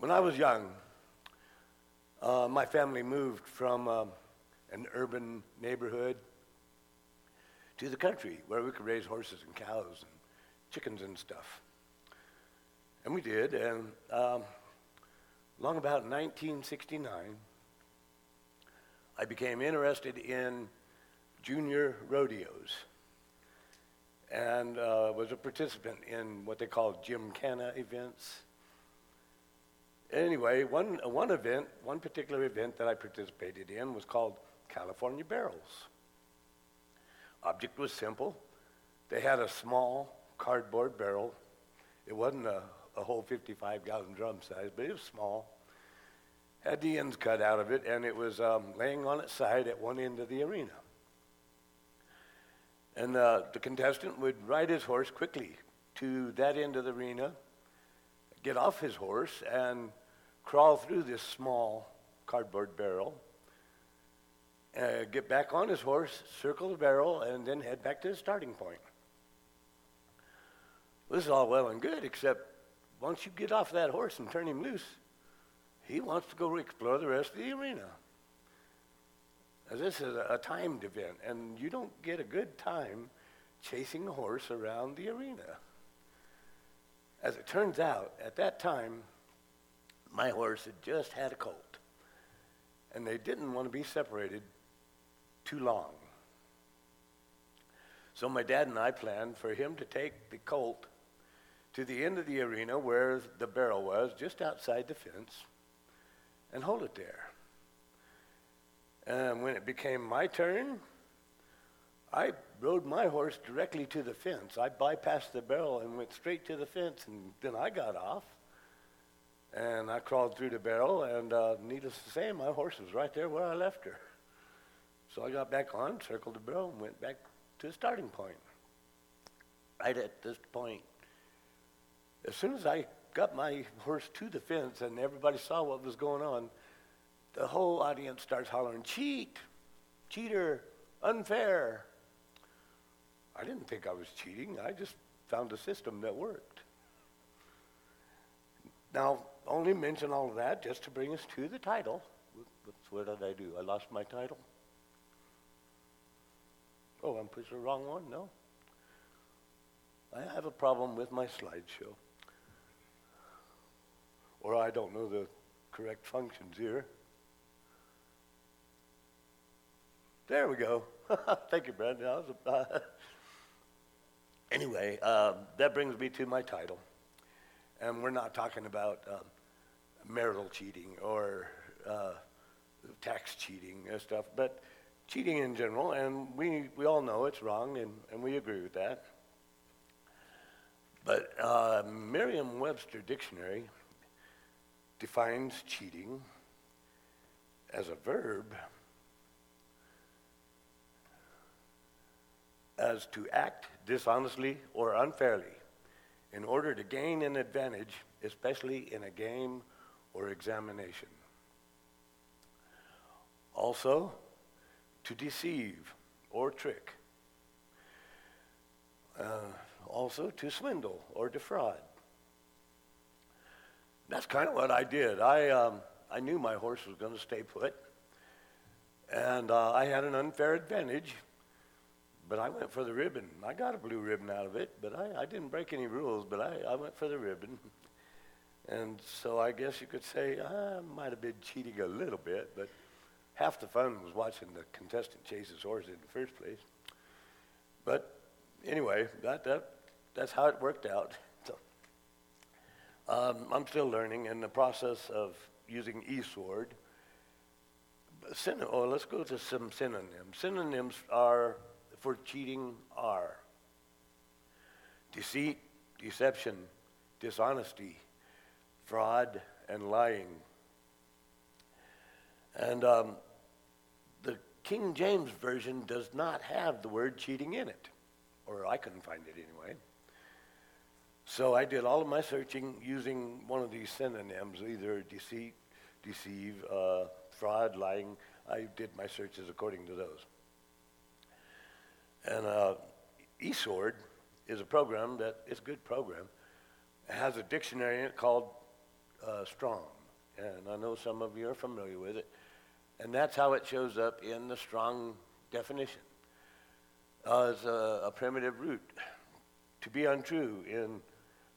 When I was young, uh, my family moved from um, an urban neighborhood to the country where we could raise horses and cows and chickens and stuff. And we did, and um, long about 1969, I became interested in junior rodeos and uh, was a participant in what they call gymkhana events. Anyway, one, one event, one particular event that I participated in was called California Barrels. Object was simple. They had a small cardboard barrel. It wasn't a, a whole 55 gallon drum size, but it was small. Had the ends cut out of it, and it was um, laying on its side at one end of the arena. And uh, the contestant would ride his horse quickly to that end of the arena, get off his horse, and crawl through this small cardboard barrel, uh, get back on his horse, circle the barrel, and then head back to the starting point. This is all well and good, except once you get off that horse and turn him loose, he wants to go explore the rest of the arena. Now, this is a timed event, and you don't get a good time chasing a horse around the arena. As it turns out, at that time, my horse had just had a colt, and they didn't want to be separated too long. So my dad and I planned for him to take the colt to the end of the arena where the barrel was, just outside the fence, and hold it there. And when it became my turn, I rode my horse directly to the fence. I bypassed the barrel and went straight to the fence, and then I got off. And I crawled through the barrel, and uh, needless to say, my horse was right there where I left her. So I got back on, circled the barrel, and went back to the starting point. Right at this point, as soon as I got my horse to the fence and everybody saw what was going on, the whole audience starts hollering, cheat, cheater, unfair. I didn't think I was cheating. I just found a system that worked. Now, only mention all of that just to bring us to the title. What did I do? I lost my title? Oh, I'm pushing the wrong one? No. I have a problem with my slideshow. Or I don't know the correct functions here. There we go. Thank you, Brandon. Anyway, uh, that brings me to my title. And we're not talking about um, marital cheating or uh, tax cheating and stuff, but cheating in general. And we, we all know it's wrong, and, and we agree with that. But uh, Merriam Webster Dictionary defines cheating as a verb as to act dishonestly or unfairly in order to gain an advantage, especially in a game or examination. Also, to deceive or trick. Uh, also, to swindle or defraud. That's kind of what I did. I, um, I knew my horse was going to stay put, and uh, I had an unfair advantage but I went for the ribbon. I got a blue ribbon out of it, but I, I didn't break any rules, but I, I went for the ribbon. And so I guess you could say I might have been cheating a little bit, but half the fun was watching the contestant chase his horse in the first place. But anyway, that, that, that's how it worked out. So, um, I'm still learning in the process of using eSword. Syn- oh, let's go to some synonyms. Synonyms are for cheating are deceit, deception, dishonesty, fraud, and lying. And um, the King James Version does not have the word cheating in it, or I couldn't find it anyway. So I did all of my searching using one of these synonyms, either deceit, deceive, uh, fraud, lying. I did my searches according to those. And uh, eSword is a program that is a good program. It has a dictionary in it called uh, strong. And I know some of you are familiar with it. And that's how it shows up in the strong definition uh, as a, a primitive root. To be untrue in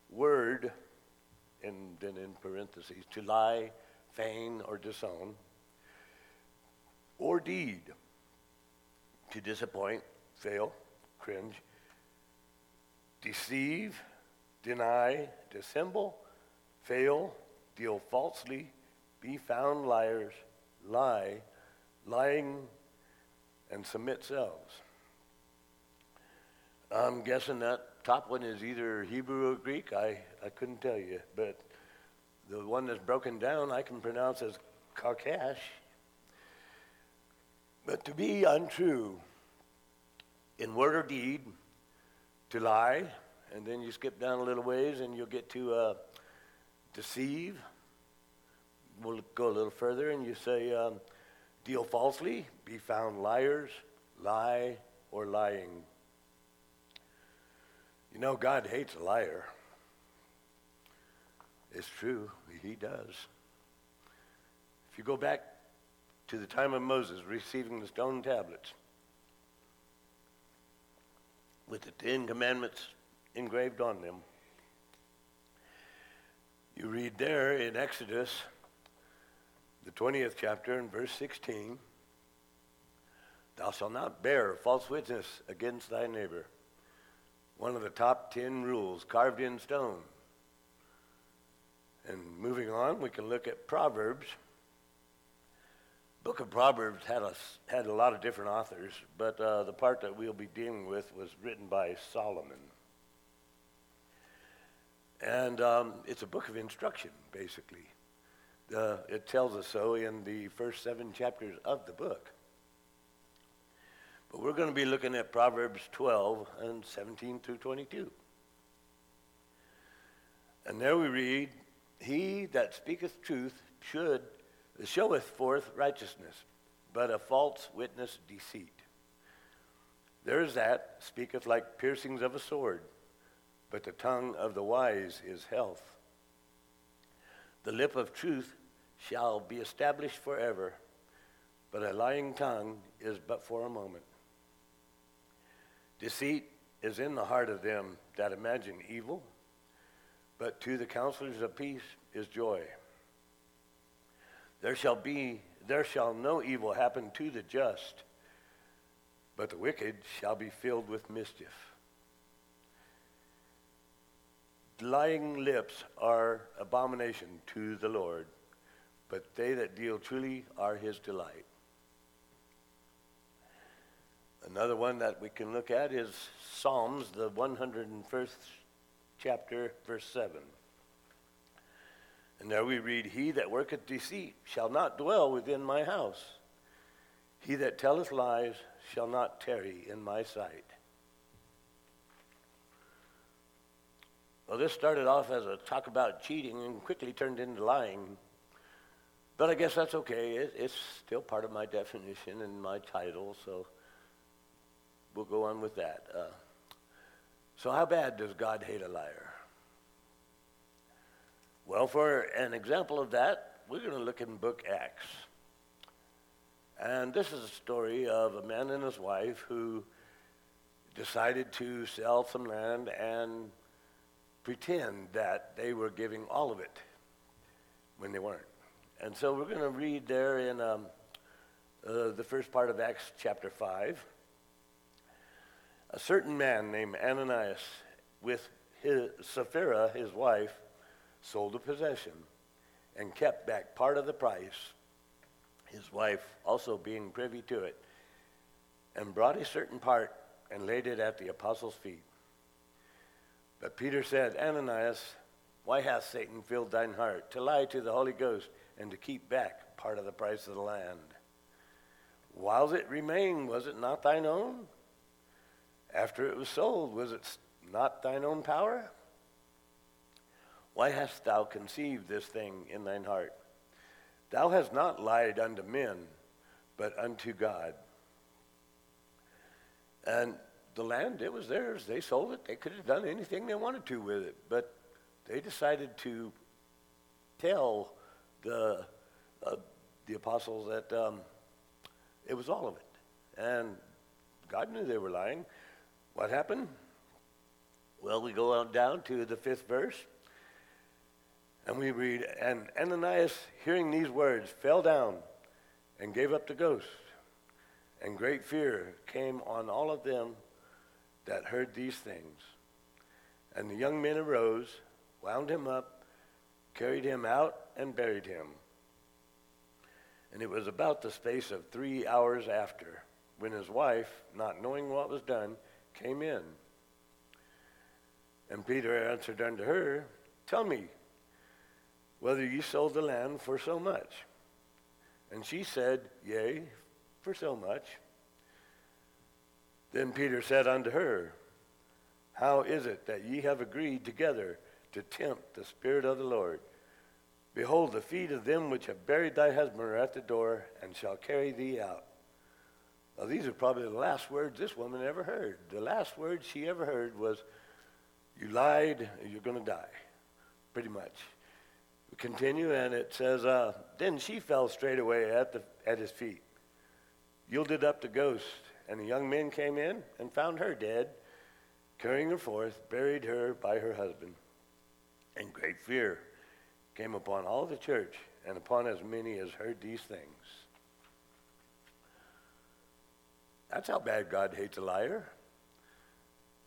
word, and then in parentheses, to lie, feign, or disown, or deed, to disappoint, fail, cringe, deceive, deny, dissemble, fail, deal falsely, be found liars, lie, lying, and submit selves. I'm guessing that top one is either Hebrew or Greek. I, I couldn't tell you, but the one that's broken down I can pronounce as karkash. But to be untrue in word or deed, to lie, and then you skip down a little ways and you'll get to uh, deceive. We'll go a little further and you say, um, deal falsely, be found liars, lie, or lying. You know, God hates a liar. It's true, he does. If you go back to the time of Moses receiving the stone tablets with the Ten Commandments engraved on them, you read there in Exodus, the 20th chapter, and verse 16 Thou shalt not bear false witness against thy neighbor. One of the top 10 rules carved in stone. And moving on, we can look at Proverbs. Book of Proverbs had a, had a lot of different authors, but uh, the part that we'll be dealing with was written by Solomon. And um, it's a book of instruction, basically. Uh, it tells us so in the first seven chapters of the book. But we're going to be looking at Proverbs 12 and 17 through 22. And there we read, He that speaketh truth should showeth forth righteousness, but a false witness deceit. There is that speaketh like piercings of a sword but the tongue of the wise is health. The lip of truth shall be established forever, but a lying tongue is but for a moment. Deceit is in the heart of them that imagine evil, but to the counselors of peace is joy. There shall be there shall no evil happen to the just, but the wicked shall be filled with mischief. Lying lips are abomination to the Lord, but they that deal truly are his delight. Another one that we can look at is Psalms, the 101st chapter, verse 7. And there we read, He that worketh deceit shall not dwell within my house. He that telleth lies shall not tarry in my sight. Well, this started off as a talk about cheating and quickly turned into lying. But I guess that's okay. It, it's still part of my definition and my title, so we'll go on with that. Uh, so, how bad does God hate a liar? Well, for an example of that, we're going to look in book Acts. And this is a story of a man and his wife who decided to sell some land and pretend that they were giving all of it when they weren't. And so we're going to read there in um, uh, the first part of Acts chapter 5. A certain man named Ananias, with his, Sapphira, his wife, sold a possession and kept back part of the price, his wife also being privy to it, and brought a certain part and laid it at the apostles' feet. But Peter said, Ananias, why hath Satan filled thine heart to lie to the Holy Ghost and to keep back part of the price of the land? Whiles it remained, was it not thine own? After it was sold, was it not thine own power? Why hast thou conceived this thing in thine heart? Thou hast not lied unto men, but unto God. And the land, it was theirs. They sold it. They could have done anything they wanted to with it. But they decided to tell the, uh, the apostles that um, it was all of it. And God knew they were lying. What happened? Well, we go on down to the fifth verse. And we read, And Ananias, hearing these words, fell down and gave up the ghost. And great fear came on all of them that heard these things. And the young men arose, wound him up, carried him out, and buried him. And it was about the space of three hours after when his wife, not knowing what was done, came in. And Peter answered unto her, Tell me whether ye sold the land for so much. And she said, Yea, for so much. Then Peter said unto her, How is it that ye have agreed together to tempt the Spirit of the Lord? Behold, the feet of them which have buried thy husband are at the door, and shall carry thee out. Now, these are probably the last words this woman ever heard. The last words she ever heard was, You lied, you're going to die. Pretty much. We continue, and it says, uh, Then she fell straightway at, the, at his feet, yielded up the ghost, and the young men came in and found her dead, carrying her forth, buried her by her husband. And great fear came upon all the church and upon as many as heard these things. That's how bad God hates a liar.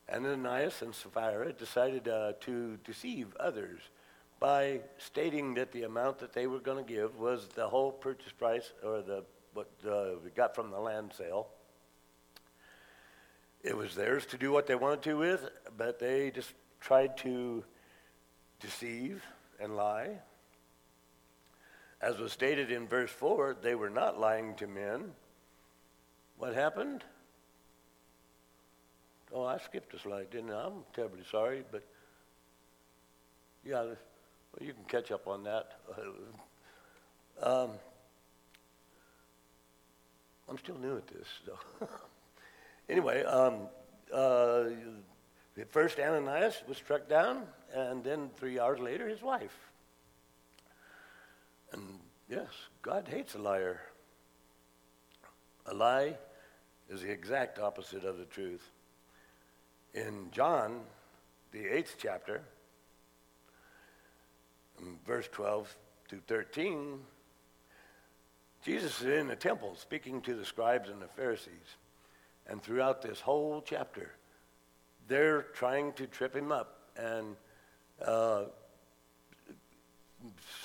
And Ananias and Sapphira decided uh, to deceive others by stating that the amount that they were going to give was the whole purchase price or the what uh, we got from the land sale. It was theirs to do what they wanted to with, but they just tried to deceive and lie. As was stated in verse 4, they were not lying to men. What happened? Oh, I skipped a slide, didn't I? I'm terribly sorry, but yeah, well, you can catch up on that. um, I'm still new at this, so. anyway, um, uh, first Ananias was struck down, and then three hours later, his wife. And yes, God hates a liar. A lie is the exact opposite of the truth. In John, the eighth chapter, verse 12 to 13, Jesus is in the temple speaking to the scribes and the Pharisees. And throughout this whole chapter, they're trying to trip him up and uh,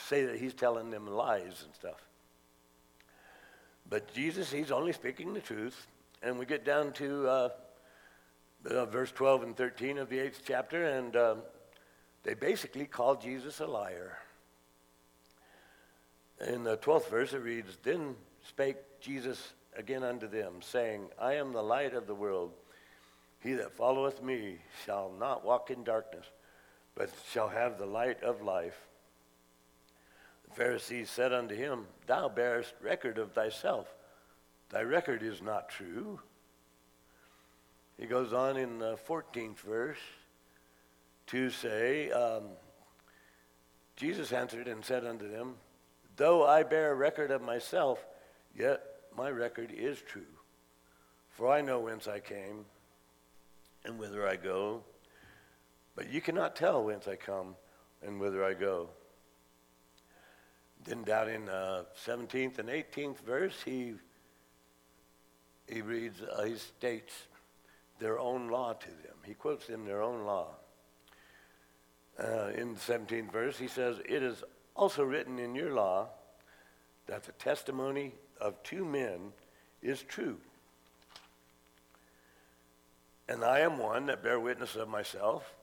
say that he's telling them lies and stuff. But Jesus, he's only speaking the truth. And we get down to uh, uh, verse 12 and 13 of the eighth chapter, and um, they basically called Jesus a liar. In the 12th verse, it reads Then spake Jesus again unto them, saying, I am the light of the world. He that followeth me shall not walk in darkness, but shall have the light of life. The Pharisees said unto him, Thou bearest record of thyself. Thy record is not true. He goes on in the 14th verse to say, um, Jesus answered and said unto them, Though I bear record of myself, yet my record is true. For I know whence I came and whither I go, but you cannot tell whence I come and whither I go. Then down in uh, 17th and 18th verse, he, he reads, uh, he states their own law to them. He quotes them their own law. Uh, in the 17th verse, he says, It is also written in your law that the testimony of two men is true. And I am one that bear witness of myself,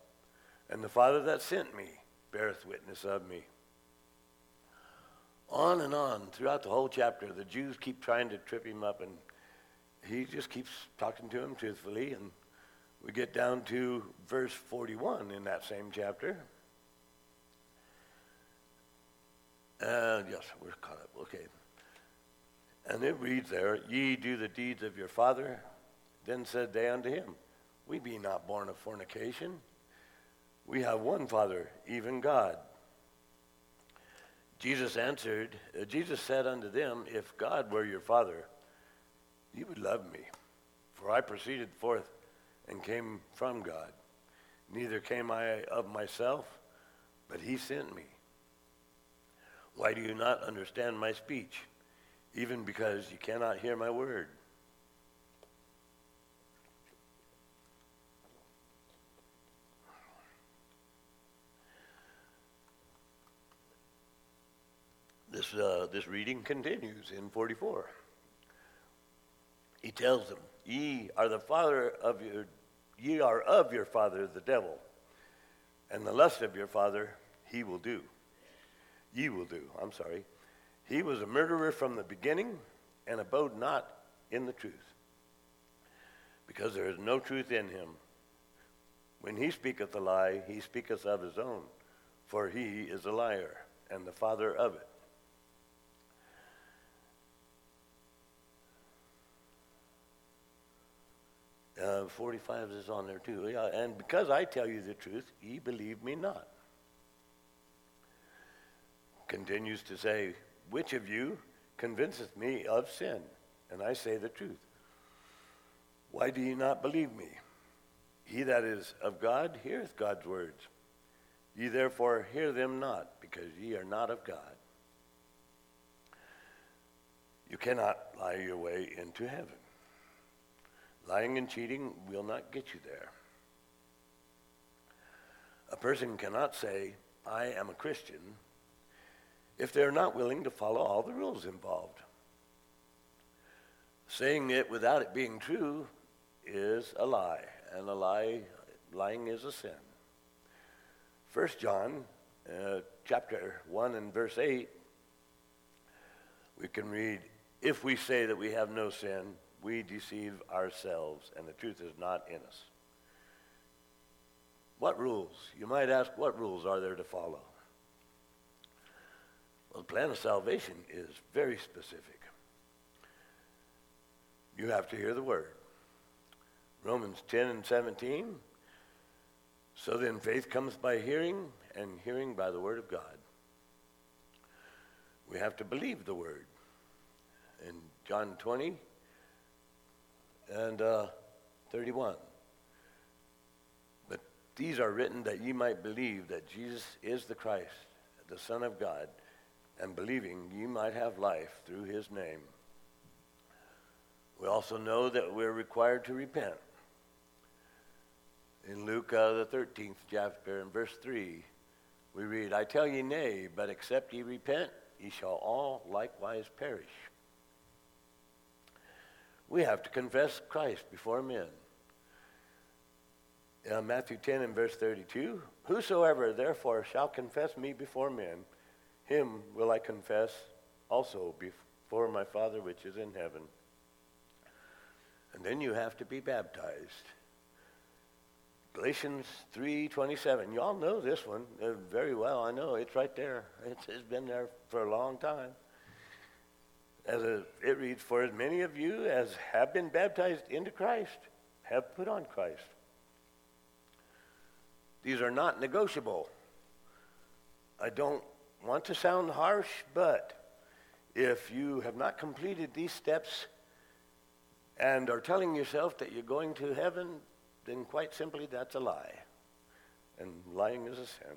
and the Father that sent me beareth witness of me. On and on throughout the whole chapter, the Jews keep trying to trip him up, and he just keeps talking to them truthfully. And we get down to verse 41 in that same chapter. And yes, we're caught up. Okay. And it reads there, Ye do the deeds of your father. Then said they unto him, We be not born of fornication. We have one Father, even God. Jesus answered, uh, Jesus said unto them, If God were your Father, you would love me. For I proceeded forth and came from God. Neither came I of myself, but he sent me. Why do you not understand my speech? Even because you cannot hear my word. This, uh, this reading continues in 44. He tells them, Ye are the father of your, ye are of your father the devil, and the lust of your father he will do. Ye will do, I'm sorry. He was a murderer from the beginning and abode not in the truth, because there is no truth in him. When he speaketh a lie, he speaketh of his own, for he is a liar and the father of it. Uh, 45 is on there too. Yeah, and because I tell you the truth, ye believe me not. Continues to say, Which of you convinceth me of sin? And I say the truth. Why do ye not believe me? He that is of God heareth God's words. Ye therefore hear them not, because ye are not of God. You cannot lie your way into heaven. Lying and cheating will not get you there. A person cannot say, I am a Christian, if they're not willing to follow all the rules involved. Saying it without it being true is a lie, and a lie, lying is a sin. 1 John uh, chapter 1 and verse 8, we can read, If we say that we have no sin, we deceive ourselves and the truth is not in us. What rules? You might ask, what rules are there to follow? Well, the plan of salvation is very specific. You have to hear the word. Romans 10 and 17. So then faith comes by hearing, and hearing by the word of God. We have to believe the word. In John 20, and uh, 31. But these are written that ye might believe that Jesus is the Christ, the Son of God, and believing ye might have life through his name. We also know that we're required to repent. In Luke, uh, the 13th chapter, in verse 3, we read, I tell ye nay, but except ye repent, ye shall all likewise perish we have to confess Christ before men. Uh, Matthew 10 and verse 32 Whosoever therefore shall confess me before men, him will I confess also before my Father which is in heaven. And then you have to be baptized. Galatians 3:27. Y'all know this one uh, very well. I know it's right there. It's, it's been there for a long time as a, it reads, For as many of you as have been baptized into Christ have put on Christ. These are not negotiable. I don't want to sound harsh, but if you have not completed these steps and are telling yourself that you're going to heaven, then quite simply that's a lie. And lying is a sin.